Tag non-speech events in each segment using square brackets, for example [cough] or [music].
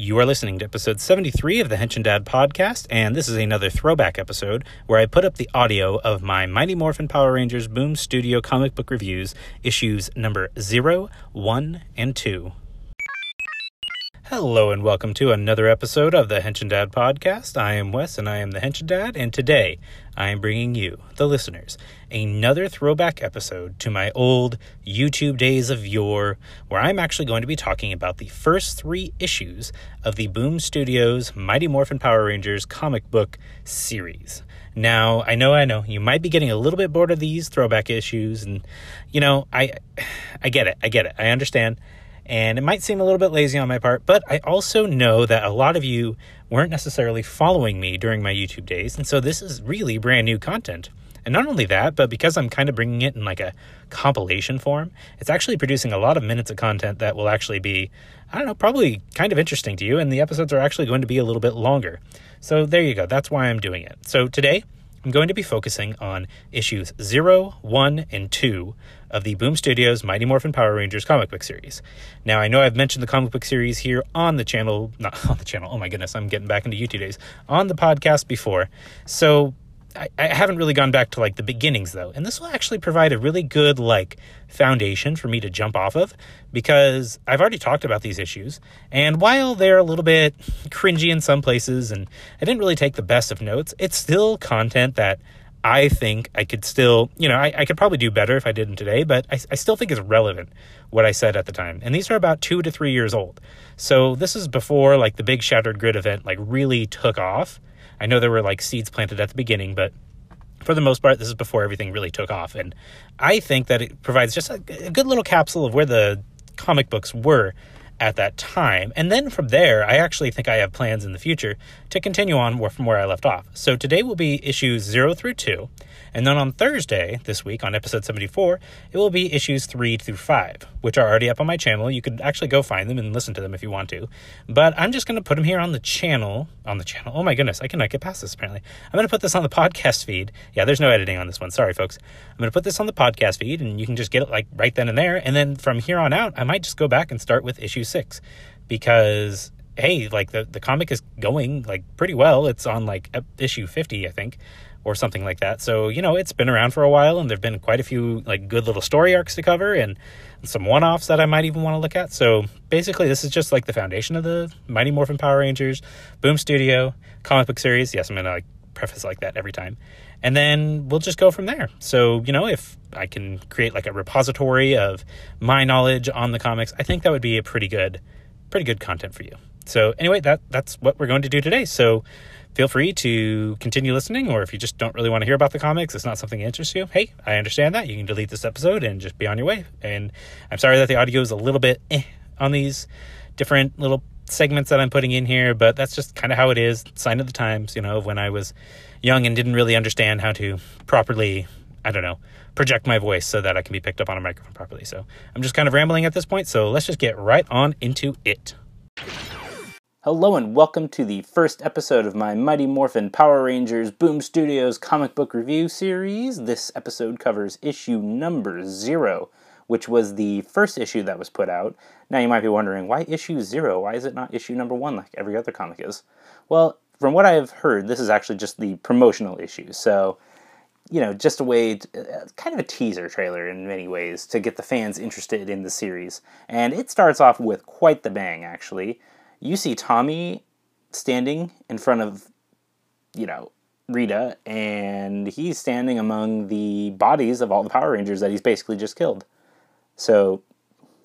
You are listening to episode 73 of the Henshin Dad podcast, and this is another throwback episode where I put up the audio of my Mighty Morphin Power Rangers Boom Studio comic book reviews, issues number 0, 1, and 2. Hello and welcome to another episode of the Henshin Dad podcast. I am Wes and I am the Henshin Dad, and today I am bringing you, the listeners, another throwback episode to my old YouTube days of yore, where I'm actually going to be talking about the first three issues of the Boom Studios Mighty Morphin Power Rangers comic book series. Now, I know, I know, you might be getting a little bit bored of these throwback issues, and you know, I, [sighs] I get it, I get it, I understand and it might seem a little bit lazy on my part, but I also know that a lot of you weren't necessarily following me during my YouTube days. And so this is really brand new content. And not only that, but because I'm kind of bringing it in like a compilation form, it's actually producing a lot of minutes of content that will actually be, I don't know, probably kind of interesting to you. And the episodes are actually going to be a little bit longer. So there you go. That's why I'm doing it. So today, I'm going to be focusing on issues 0, 1, and 2 of the Boom Studios Mighty Morphin Power Rangers comic book series. Now, I know I've mentioned the comic book series here on the channel, not [laughs] on the channel, oh my goodness, I'm getting back into YouTube days, on the podcast before. So I, I haven't really gone back to like the beginnings though. And this will actually provide a really good like foundation for me to jump off of because I've already talked about these issues. And while they're a little bit cringy in some places and I didn't really take the best of notes, it's still content that I think I could still, you know, I, I could probably do better if I didn't today, but I, I still think it's relevant what I said at the time. And these are about two to three years old. So this is before like the big Shattered Grid event like really took off. I know there were like seeds planted at the beginning, but for the most part, this is before everything really took off. And I think that it provides just a, a good little capsule of where the comic books were at that time. And then from there, I actually think I have plans in the future to continue on from where I left off. So today will be issues 0 through 2. And then on Thursday this week, on episode 74, it will be issues 3 through 5, which are already up on my channel. You could actually go find them and listen to them if you want to. But I'm just going to put them here on the channel. On the channel. Oh my goodness, I cannot get past this apparently. I'm going to put this on the podcast feed. Yeah, there's no editing on this one. Sorry, folks. I'm going to put this on the podcast feed and you can just get it like right then and there. And then from here on out, I might just go back and start with issue 6 because hey, like the, the comic is going like pretty well. It's on like issue 50, I think or something like that. So, you know, it's been around for a while and there've been quite a few like good little story arcs to cover and some one-offs that I might even want to look at. So, basically this is just like the foundation of the Mighty Morphin Power Rangers Boom Studio comic book series. Yes, I'm going to like preface like that every time. And then we'll just go from there. So, you know, if I can create like a repository of my knowledge on the comics, I think that would be a pretty good pretty good content for you. So, anyway, that that's what we're going to do today. So, feel free to continue listening, or if you just don't really want to hear about the comics, it's not something that interests you, hey, I understand that. You can delete this episode and just be on your way. And I'm sorry that the audio is a little bit eh on these different little segments that I'm putting in here, but that's just kind of how it is. Sign of the times, you know, when I was young and didn't really understand how to properly, I don't know, project my voice so that I can be picked up on a microphone properly. So I'm just kind of rambling at this point, so let's just get right on into it. Hello and welcome to the first episode of my Mighty Morphin Power Rangers Boom Studios comic book review series. This episode covers issue number zero, which was the first issue that was put out. Now you might be wondering, why issue zero? Why is it not issue number one like every other comic is? Well, from what I have heard, this is actually just the promotional issue. So, you know, just a way, to, uh, kind of a teaser trailer in many ways to get the fans interested in the series. And it starts off with quite the bang, actually you see Tommy standing in front of, you know, Rita, and he's standing among the bodies of all the Power Rangers that he's basically just killed. So,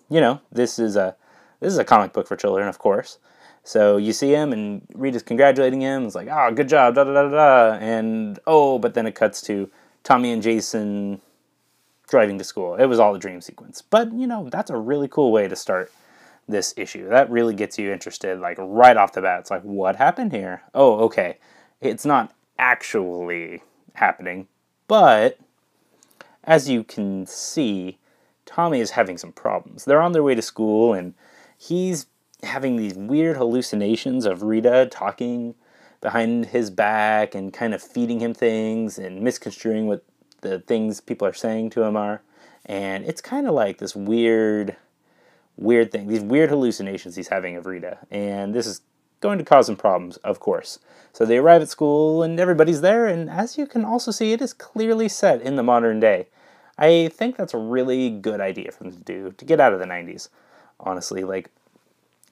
you know, this is a this is a comic book for children, of course. So you see him, and Rita's congratulating him. It's like, "Oh, good job!" Da da da da. And oh, but then it cuts to Tommy and Jason driving to school. It was all a dream sequence. But you know, that's a really cool way to start this issue. That really gets you interested, like right off the bat. It's like, what happened here? Oh, okay. It's not actually happening, but as you can see, Tommy is having some problems. They're on their way to school, and he's having these weird hallucinations of Rita talking behind his back and kind of feeding him things and misconstruing what the things people are saying to him are. And it's kind of like this weird weird thing, these weird hallucinations he's having of Rita. And this is going to cause some problems, of course. So they arrive at school and everybody's there, and as you can also see, it is clearly set in the modern day. I think that's a really good idea for them to do to get out of the 90s. Honestly, like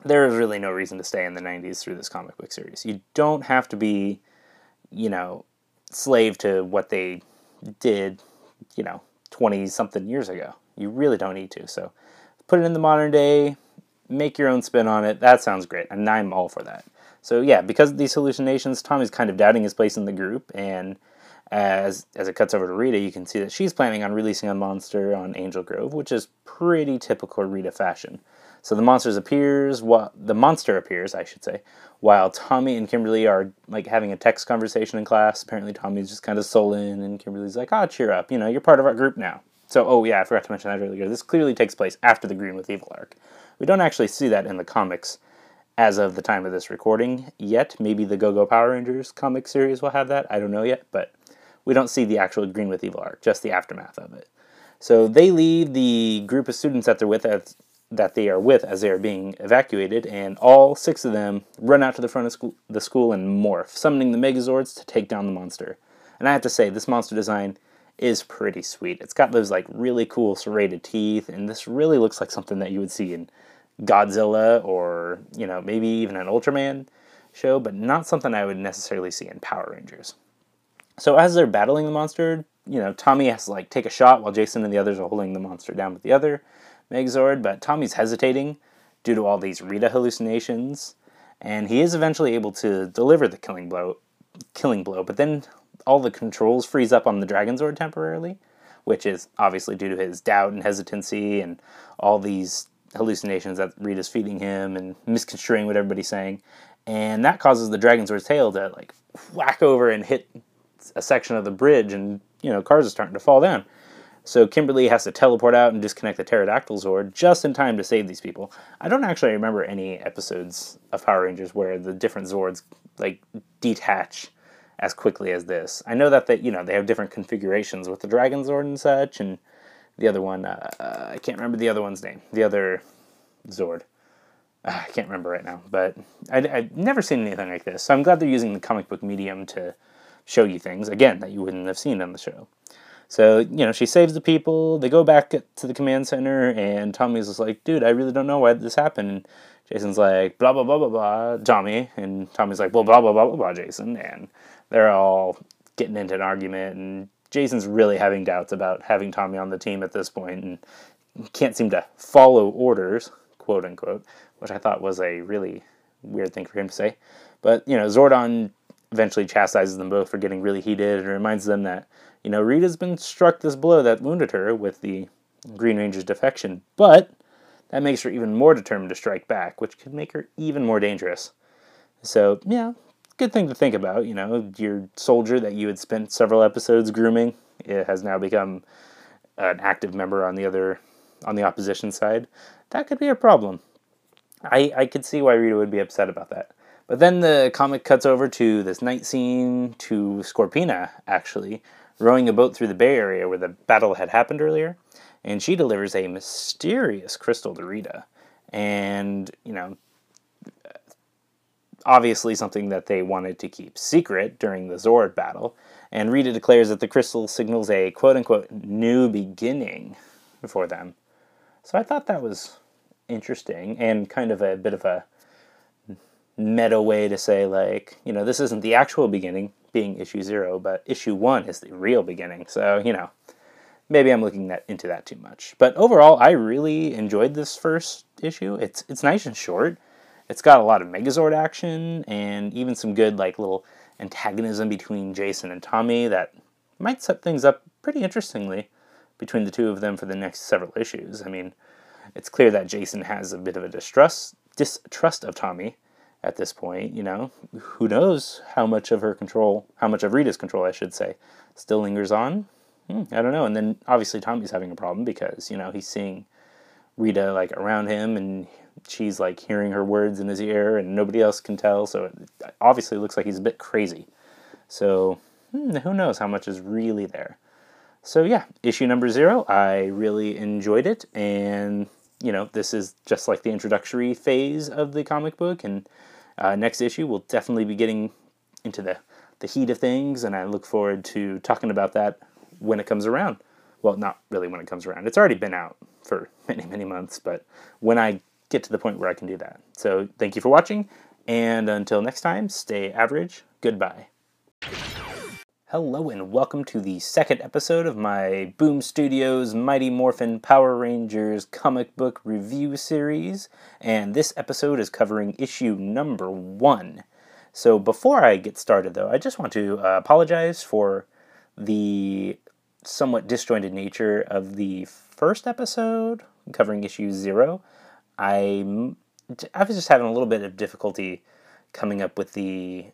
there is really no reason to stay in the 90s through this comic book series. You don't have to be, you know, slave to what they did, you know, 20 something years ago. You really don't need to. So put it in the modern day, make your own spin on it. That sounds great. And I'm all for that. So yeah, because of these hallucinations, Tommy's kind of doubting his place in the group and as as it cuts over to Rita, you can see that she's planning on releasing a monster on Angel Grove, which is pretty typical Rita fashion. So the monsters appears, what the monster appears, I should say, while Tommy and Kimberly are like having a text conversation in class. Apparently, Tommy's just kind of sullen, and Kimberly's like, "Ah, oh, cheer up, you know, you're part of our group now." So, oh yeah, I forgot to mention that earlier. This clearly takes place after the Green with Evil arc. We don't actually see that in the comics as of the time of this recording yet. Maybe the Go Go Power Rangers comic series will have that. I don't know yet, but we don't see the actual Green with Evil arc, just the aftermath of it. So they leave the group of students that they're with as, that they are with as they are being evacuated, and all six of them run out to the front of school, the school and morph, summoning the Megazords to take down the monster. And I have to say, this monster design is pretty sweet. It's got those like really cool serrated teeth, and this really looks like something that you would see in Godzilla or you know maybe even an Ultraman show, but not something I would necessarily see in Power Rangers. So as they're battling the monster, you know, Tommy has to like take a shot while Jason and the others are holding the monster down with the other Megazord, but Tommy's hesitating due to all these Rita hallucinations, and he is eventually able to deliver the killing blow killing blow, but then all the controls freeze up on the Dragonzord temporarily, which is obviously due to his doubt and hesitancy and all these hallucinations that Rita's feeding him and misconstruing what everybody's saying. And that causes the Dragonzord's tail to like whack over and hit a section of the bridge, and you know cars are starting to fall down. So Kimberly has to teleport out and disconnect the pterodactyl Zord just in time to save these people. I don't actually remember any episodes of Power Rangers where the different Zords like detach as quickly as this. I know that they you know they have different configurations with the Dragon Zord and such, and the other one uh, I can't remember the other one's name. The other Zord. Uh, I can't remember right now, but I, have never seen anything like this. So I'm glad they're using the comic book medium to show you things, again, that you wouldn't have seen on the show. So, you know, she saves the people, they go back to the command center, and Tommy's just like, dude, I really don't know why this happened. Jason's like, blah, blah, blah, blah, blah, Tommy. And Tommy's like, well, blah, blah, blah, blah, blah, Jason. And they're all getting into an argument, and Jason's really having doubts about having Tommy on the team at this point, and can't seem to follow orders, quote unquote, which I thought was a really weird thing for him to say. But, you know, Zordon eventually chastises them both for getting really heated and reminds them that, you know, Rita's been struck this blow that wounded her with the Green Ranger's defection, but that makes her even more determined to strike back, which could make her even more dangerous. So, yeah, good thing to think about. You know, your soldier that you had spent several episodes grooming it has now become an active member on the other on the opposition side. That could be a problem. I I could see why Rita would be upset about that. But then the comic cuts over to this night scene to Scorpina, actually, rowing a boat through the Bay Area where the battle had happened earlier. And she delivers a mysterious crystal to Rita. And, you know, obviously something that they wanted to keep secret during the Zord battle. And Rita declares that the crystal signals a quote unquote new beginning for them. So I thought that was interesting and kind of a bit of a meta way to say like you know this isn't the actual beginning being issue zero but issue one is the real beginning so you know maybe i'm looking that into that too much but overall i really enjoyed this first issue it's it's nice and short it's got a lot of megazord action and even some good like little antagonism between jason and tommy that might set things up pretty interestingly between the two of them for the next several issues i mean it's clear that jason has a bit of a distrust distrust of tommy at this point. You know, who knows how much of her control, how much of Rita's control, I should say, still lingers on. Hmm, I don't know. And then obviously Tommy's having a problem because you know he's seeing Rita like around him and she's like hearing her words in his ear and nobody else can tell. So it obviously looks like he's a bit crazy. So hmm, who knows how much is really there. So yeah, issue number zero. I really enjoyed it and you know, this is just like the introductory phase of the comic book, and uh, next issue we'll definitely be getting into the the heat of things, and I look forward to talking about that when it comes around. Well, not really when it comes around. It's already been out for [laughs] many, many months, but when I get to the point where I can do that. So thank you for watching, and until next time, stay average. Goodbye. Hello and welcome to the second episode of my Boom Studios Mighty Morphin Power Rangers comic book review series, and this episode is covering issue number one. So before I get started though, I just want to uh, apologize for the somewhat disjointed nature of the first episode covering issue zero. I I was just having a little bit of difficulty coming up with the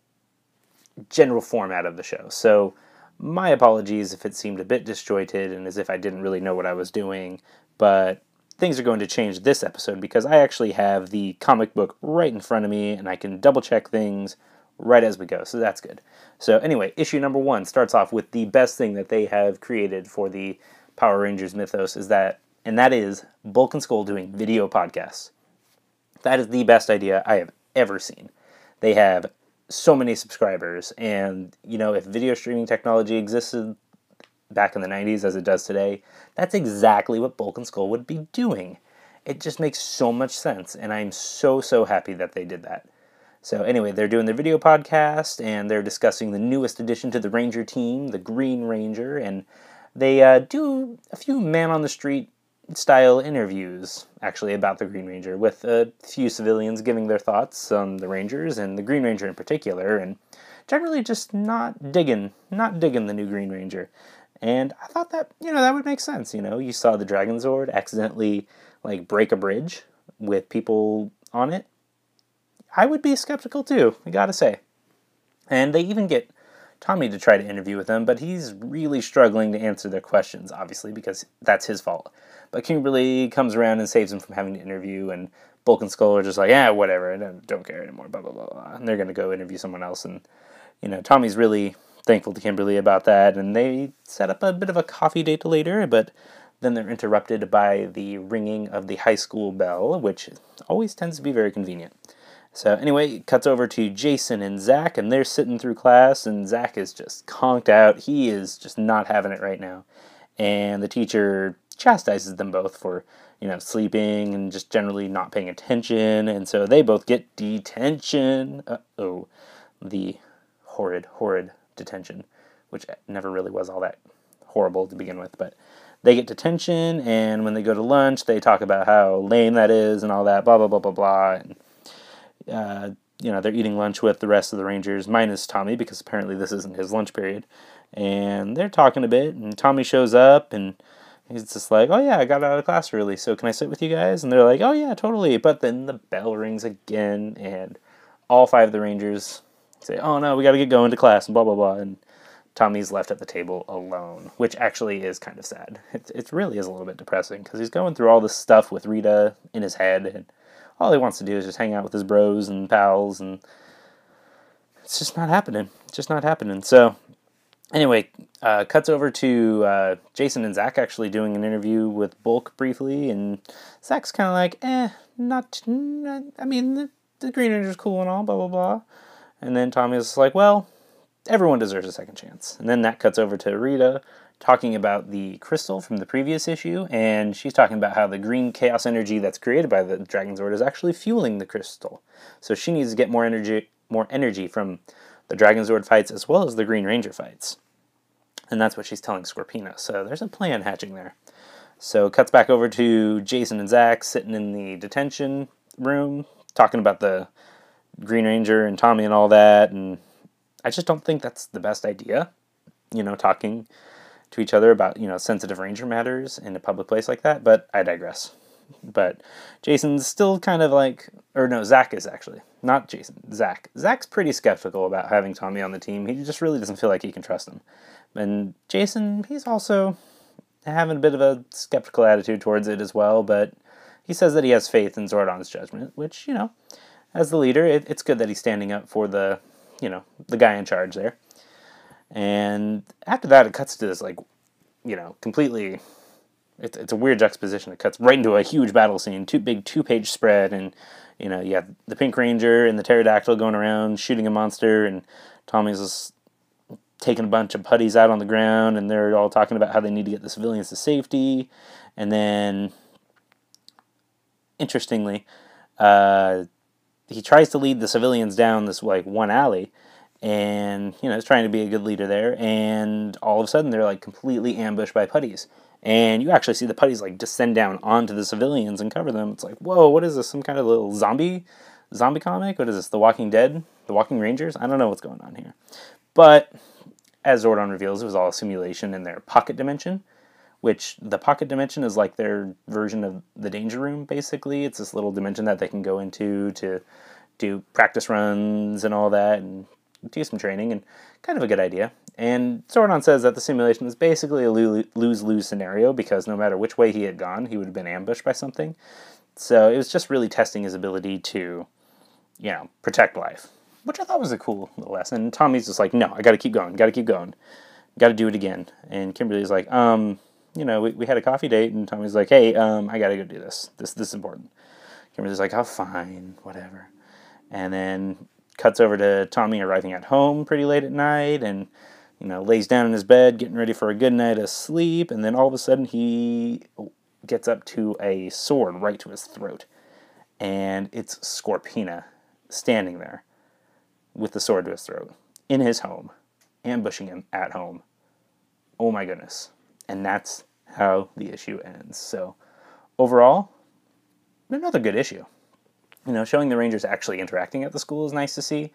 general format of the show. So, my apologies if it seemed a bit disjointed and as if I didn't really know what I was doing, but things are going to change this episode because I actually have the comic book right in front of me and I can double check things right as we go, so that's good. So, anyway, issue number one starts off with the best thing that they have created for the Power Rangers mythos is that, and that is Bulk and Skull doing video podcasts. That is the best idea I have ever seen. They have so many subscribers, and you know, if video streaming technology existed back in the 90s as it does today, that's exactly what Bulk and Skull would be doing. It just makes so much sense, and I'm so, so happy that they did that. So, anyway, they're doing their video podcast and they're discussing the newest addition to the Ranger team, the Green Ranger, and they uh, do a few man on the street style interviews actually about the Green Ranger with a few civilians giving their thoughts on the Rangers and the Green Ranger in particular and generally just not digging not digging the new Green Ranger. And I thought that, you know, that would make sense, you know. You saw the Dragon Zord accidentally like break a bridge with people on it. I would be skeptical too, I got to say. And they even get Tommy to try to interview with them, but he's really struggling to answer their questions, obviously, because that's his fault. But Kimberly comes around and saves him from having to interview, and Bulk and Skull are just like, yeah, whatever, I don't, don't care anymore, blah, blah, blah, blah. And they're to go interview someone else. And, you know, Tommy's really thankful to Kimberly about that, and they set up a bit of a coffee date later, but then they're interrupted by the ringing of the high school bell, which always tends to be very convenient. So anyway, it cuts over to Jason and Zack, and they're sitting through class, and Zack is just conked out. He is just not having it right now. And the teacher chastises them both for, you know, sleeping and just generally not paying attention. And so they both get detention. Uh oh. The horrid, horrid detention, which never really was all that horrible to begin with. But they get detention, and when they go to lunch, they talk about how lame that is and all that, blah, blah, blah, blah, blah. And, uh, you know, they're eating lunch with the rest of the Rangers, minus Tommy, because apparently this isn't his lunch period. And they're talking a bit, and Tommy shows up, and he's just like, "Oh yeah, I got out of class early, so can I sit with you guys?" And they're like, "Oh yeah, totally." But then the bell rings again, and all five of the Rangers say, "Oh no, we got to get going to class," and blah blah blah. And Tommy's left at the table alone, which actually is kind of sad. It, it really is a little bit depressing because he's going through all this stuff with Rita in his head, and all he wants to do is just hang out with his bros and pals, and it's just not happening. It's just not happening. So anyway, uh, cuts over to uh, Jason and Zack actually doing an interview with Bulk briefly, and Zack's kind of like, eh, not, not, I mean, the, the Green Ranger's cool and all, blah, blah, blah. And then Tommy's like, well, everyone deserves a second chance. And then that cuts over to Rita talking about the crystal from the previous issue, and she's talking about how the green chaos energy that's created by the Dragon Zord is actually fueling the crystal. So she needs to get more energy, more energy from the Dragon Zord fights as well as the Green Ranger fights. And that's what she's telling Scorpina. So there's a plan hatching there. So cuts back over to Jason and Zack sitting in the detention room talking about the Green Ranger and Tommy and all that. And I just don't think that's the best idea. You know, talking to each other about, you know, sensitive Ranger matters in a public place like that. But I digress. But Jason's still kind of like, or no, Zack is actually not Jason. Zack. Zack's pretty skeptical about having Tommy on the team. He just really doesn't feel like he can trust him. And Jason, he's also having a bit of a skeptical attitude towards it as well. But he says that he has faith in Zordon's judgment, which you know, as the leader, it, it's good that he's standing up for the, you know, the guy in charge there. And after that, it cuts to this like, you know, completely it's it's a weird juxtaposition. It cuts right into a huge battle scene, two big two page spread, and you know you have the Pink Ranger and the pterodactyl going around shooting a monster, and Tommy's just taking a bunch of putties out on the ground, and they're all talking about how they need to get the civilians to safety, and then interestingly, uh, he tries to lead the civilians down this like one alley and you know is trying to be a good leader there and all of a sudden they're like completely ambushed by putties. And you actually see the putties like descend down onto the civilians and cover them. It's like whoa what is this some kind of little zombie zombie comic? What is this the walking dead? The walking rangers? I don't know what's going on here. But as zordon reveals it was all a simulation in their pocket dimension which the pocket dimension is like their version of the danger room basically. It's this little dimension that they can go into to do practice runs and all that and do some training and kind of a good idea. And Zordon says that the simulation is basically a lose lose scenario because no matter which way he had gone, he would have been ambushed by something. So it was just really testing his ability to, you know, protect life, which I thought was a cool little lesson. And Tommy's just like, no, I got to keep going, got to keep going, got to do it again. And Kimberly's like, um, you know, we, we had a coffee date, and Tommy's like, hey, um, I got to go do this. This this is important. Kimberly's like, oh, fine, whatever. And then cuts over to Tommy arriving at home pretty late at night and you know lays down in his bed getting ready for a good night of sleep and then all of a sudden he gets up to a sword right to his throat. And it's Scorpina standing there with the sword to his throat in his home ambushing him at home. Oh my goodness. And that's how the issue ends. So overall another good issue you know, showing the Rangers actually interacting at the school is nice to see.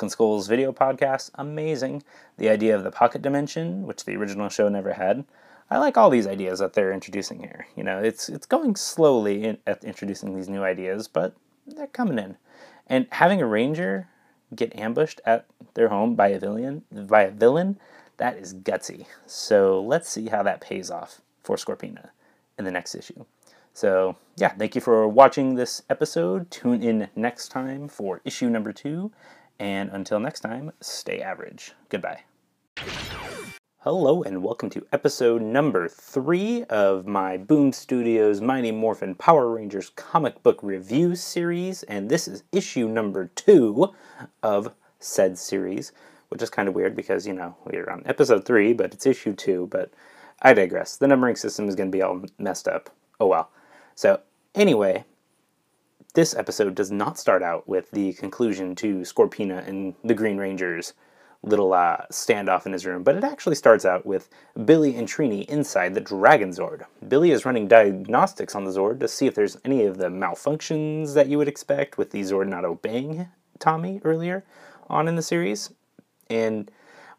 And Skull's video podcast, amazing. The idea of the pocket dimension, which the original show never had. I like all these ideas that they're introducing here. You know, it's it's going slowly in, at introducing these new ideas, but they're coming in. And having a ranger get ambushed at their home by a villain by a villain, that is gutsy. So let's see how that pays off for Scorpina in the next issue. So, yeah, thank you for watching this episode. Tune in next time for issue number two. And until next time, stay average. Goodbye. Hello, and welcome to episode number three of my Boom Studios Mighty Morphin Power Rangers comic book review series. And this is issue number two of said series, which is kind of weird because, you know, we're on episode three, but it's issue two. But I digress. The numbering system is going to be all messed up. Oh well. So, anyway, this episode does not start out with the conclusion to Scorpina and the Green Ranger's little uh, standoff in his room, but it actually starts out with Billy and Trini inside the Dragon Zord. Billy is running diagnostics on the Zord to see if there's any of the malfunctions that you would expect with the Zord not obeying Tommy earlier on in the series. And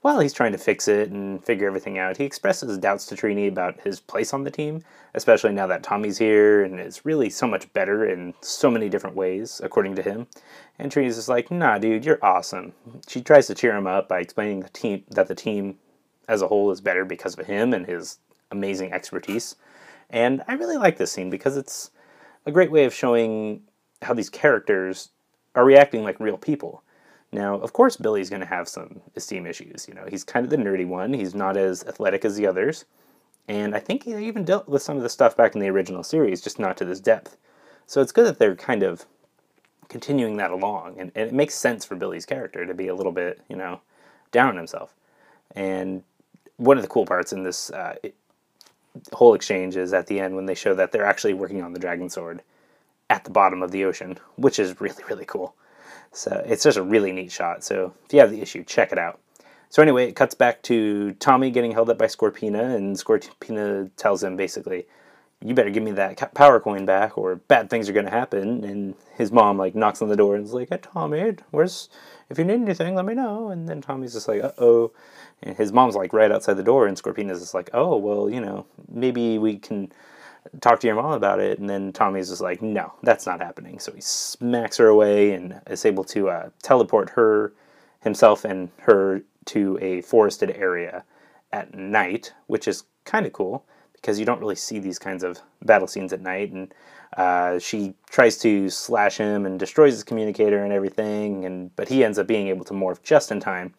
while he's trying to fix it and figure everything out, he expresses doubts to Trini about his place on the team, especially now that Tommy's here and is really so much better in so many different ways, according to him. And Trini's just like, nah, dude, you're awesome. She tries to cheer him up by explaining the team that the team as a whole is better because of him and his amazing expertise. And I really like this scene because it's a great way of showing how these characters are reacting like real people now, of course, Billy's going to have some esteem issues. You know, he's kind of the nerdy one. He's not as athletic as the others. And I think he even dealt with some of the stuff back in the original series, just not to this depth. So it's good that they're kind of continuing that along. And, and it makes sense for Billy's character to be a little bit, you know, down on himself. And one of the cool parts in this uh, whole exchange is at the end when they show that they're actually working on the Dragon Zord at the bottom of the ocean, which is really, really cool. So it's just a really neat shot. So if you have the issue, check it out. So anyway, it cuts back to Tommy getting held up by Scorpina, and Scorpina tells him basically, "You better give me that power coin back, or bad things are going to happen." And his mom like knocks on the door and is like, "Hey Tommy, where's? If you need anything, let me know." And then Tommy's just like, "Uh oh," and his mom's like right outside the door, and Scorpina's just like, "Oh well, you know, maybe we can." Talk to your mom about it. And then Tommy's just like, no, that's not happening. So he smacks her away and is able to uh, teleport her, himself, and her to a forested area at night, which is kind of cool because you don't really see these kinds of battle scenes at night. And uh, she tries to slash him and destroys his communicator and everything. And but he ends up being able to morph just in time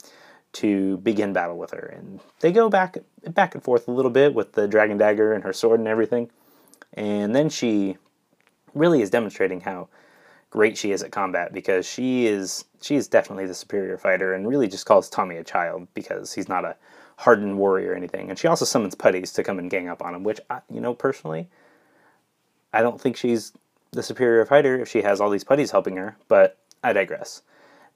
to begin battle with her. And they go back back and forth a little bit with the dragon dagger and her sword and everything. And then she really is demonstrating how great she is at combat because she is she is definitely the superior fighter and really just calls Tommy a child because he's not a hardened warrior or anything. And she also summons putties to come and gang up on him, which I, you know personally, I don't think she's the superior fighter if she has all these putties helping her. But I digress.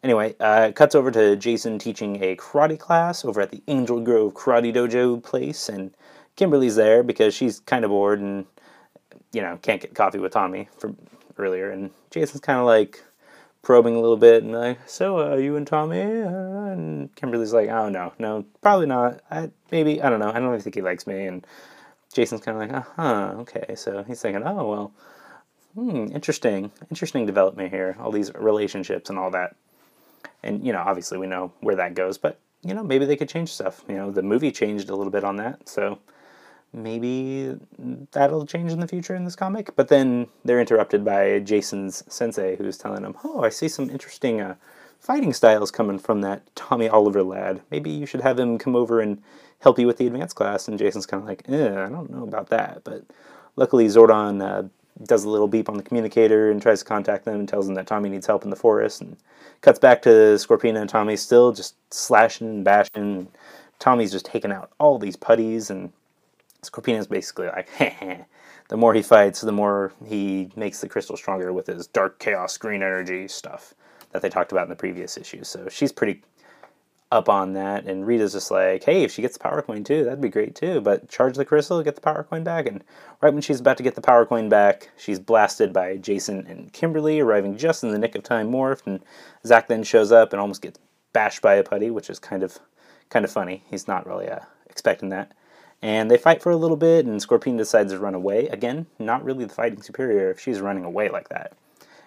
Anyway, uh, cuts over to Jason teaching a karate class over at the Angel Grove Karate Dojo place, and Kimberly's there because she's kind of bored and you know can't get coffee with Tommy from earlier, and Jason's kind of like probing a little bit and like, so uh, you and Tommy? Uh, and Kimberly's like, oh no, no, probably not. I maybe I don't know. I don't really think he likes me. And Jason's kind of like, uh huh, okay. So he's thinking, oh well, hmm, interesting, interesting development here. All these relationships and all that. And you know, obviously we know where that goes, but you know, maybe they could change stuff. You know, the movie changed a little bit on that, so maybe that'll change in the future in this comic. But then they're interrupted by Jason's sensei, who's telling them, "Oh, I see some interesting uh, fighting styles coming from that Tommy Oliver lad. Maybe you should have him come over and help you with the advanced class." And Jason's kind of like, eh, "I don't know about that." But luckily, Zordon uh, does a little beep on the communicator and tries to contact them and tells them that Tommy needs help in the forest. And cuts back to Scorpina and Tommy still just slashing and bashing. Tommy's just taking out all these putties and Scorpina's basically like, [laughs] the more he fights, the more he makes the crystal stronger with his dark chaos green energy stuff that they talked about in the previous issue. So she's pretty up on that. And Rita's just like, hey, if she gets the power coin too, that'd be great too. But charge the crystal, get the power coin back. And right when she's about to get the power coin back, she's blasted by Jason and Kimberly, arriving just in the nick of time morphed. And Zack then shows up and almost gets bashed by a putty, which is kind of kind of funny. He's not really uh, expecting that. And they fight for a little bit, and Scorpina decides to run away. Again, not really the fighting superior if she's running away like that.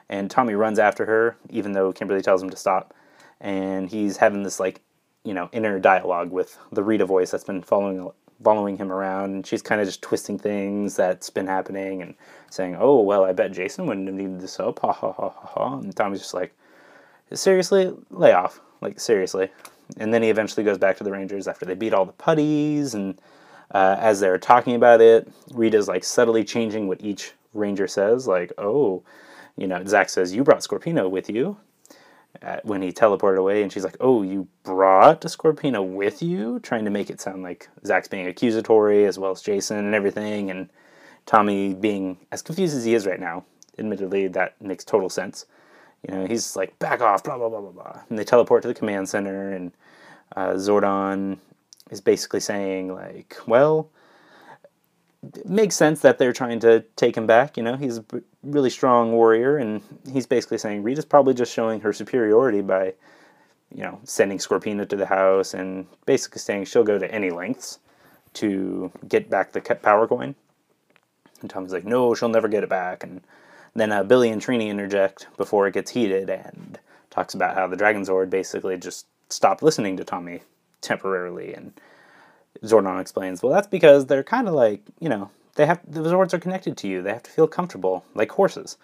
And Tommy runs after her, even though Kimberly tells him to stop. And he's having this, like, you know, inner dialogue with the Rita voice that's been following following him around. And she's kind of just twisting things that's been happening and saying, oh, well, I bet Jason wouldn't have needed this help. Ha ha ha ha ha. And Tommy's just like, seriously? Lay off. Like, seriously. And then he eventually goes back to the Rangers after they beat all the putties and uh, as they're talking about it, Rita's like subtly changing what each ranger says. Like, oh, you know, Zack says, You brought Scorpina with you uh, when he teleported away. And she's like, Oh, you brought Scorpina with you? Trying to make it sound like Zack's being accusatory as well as Jason and everything. And Tommy being as confused as he is right now. Admittedly, that makes total sense. You know, he's like, Back off, blah, blah, blah, blah, blah. And they teleport to the command center. And uh, Zordon is basically saying like, well, it makes sense that they're trying to take him back. You know, he's a really strong warrior, and he's basically saying Rita's probably just showing her superiority by, you know, sending Scorpina to the house and basically saying she'll go to any lengths to get back the power coin. And Tom's like, no, she'll never get it back. And then uh, Billy and Trini interject before it gets heated and talks about how the Dragon Zord basically just stopped listening to Tommy temporarily. And Zordon explains, well, that's because they're kind of like, you know, they have the Zords are connected to you. They have to feel comfortable, like horses.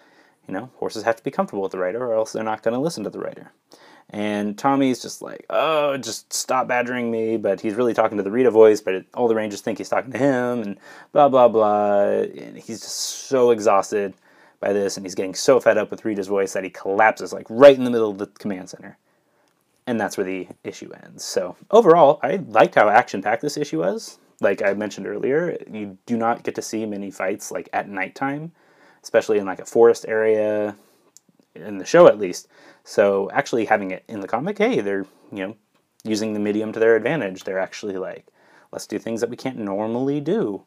You know, horses have to be comfortable with the rider, or else they're not going to listen to the rider. And Tommy's just like, oh, just stop badgering me. But he's really talking to the Rita voice, but it, all the Rangers think he's talking to him, and blah, blah, blah. And he's just so exhausted by this, and he's getting so fed up with Rita's voice that he collapses, like right in the middle of the command center and that's where the issue ends. So overall, I liked how action-packed this issue was. Like I mentioned earlier, you do not get to see many fights like at nighttime, especially in like a forest area, in the show at least. So actually having it in the comic, hey, they're you know using the medium to their advantage. They're actually like, let's do things that we can't normally do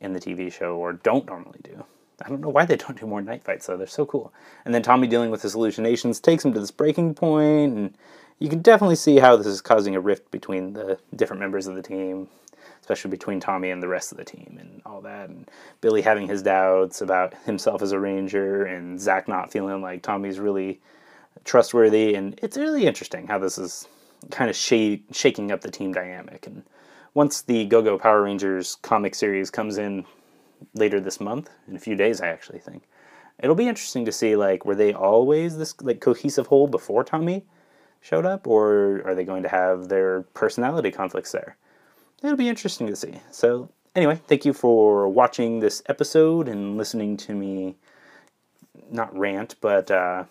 in the TV show or don't normally do. I don't know why they don't do more night fights though. They're so cool. And then Tommy dealing with his hallucinations takes him to this breaking point, and you can definitely see how this is causing a rift between the different members of the team, especially between Tommy and the rest of the team and all that. And Billy having his doubts about himself as a ranger, and Zack not feeling like Tommy's really trustworthy. And it's really interesting how this is kind of sh- shaking up the team dynamic. And once the Go Go Power Rangers comic series comes in later this month, in a few days, I actually think. It'll be interesting to see like were they always this like cohesive whole before Tommy showed up, or are they going to have their personality conflicts there? It'll be interesting to see. So, anyway, thank you for watching this episode and listening to me not rant, but uh,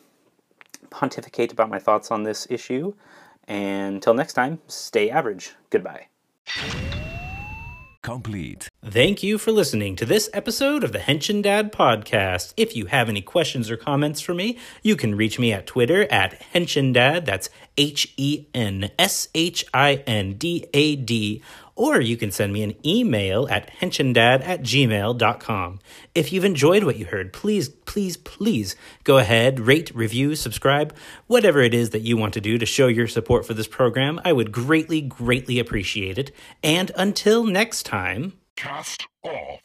pontificate about my thoughts on this issue. And until next time, stay average. Goodbye. Complete. Thank you for listening to this episode of the Henshin Dad podcast. If you have any questions or comments for me, you can reach me at Twitter at Henshin Dad. That's H E N S H I N D A D or you can send me an email at henshindad at gmail.com. If you've enjoyed what you heard, please, please, please go ahead, rate, review, subscribe, whatever it is that you want to do to show your support for this program. I would greatly, greatly appreciate it. And until next time, cast off.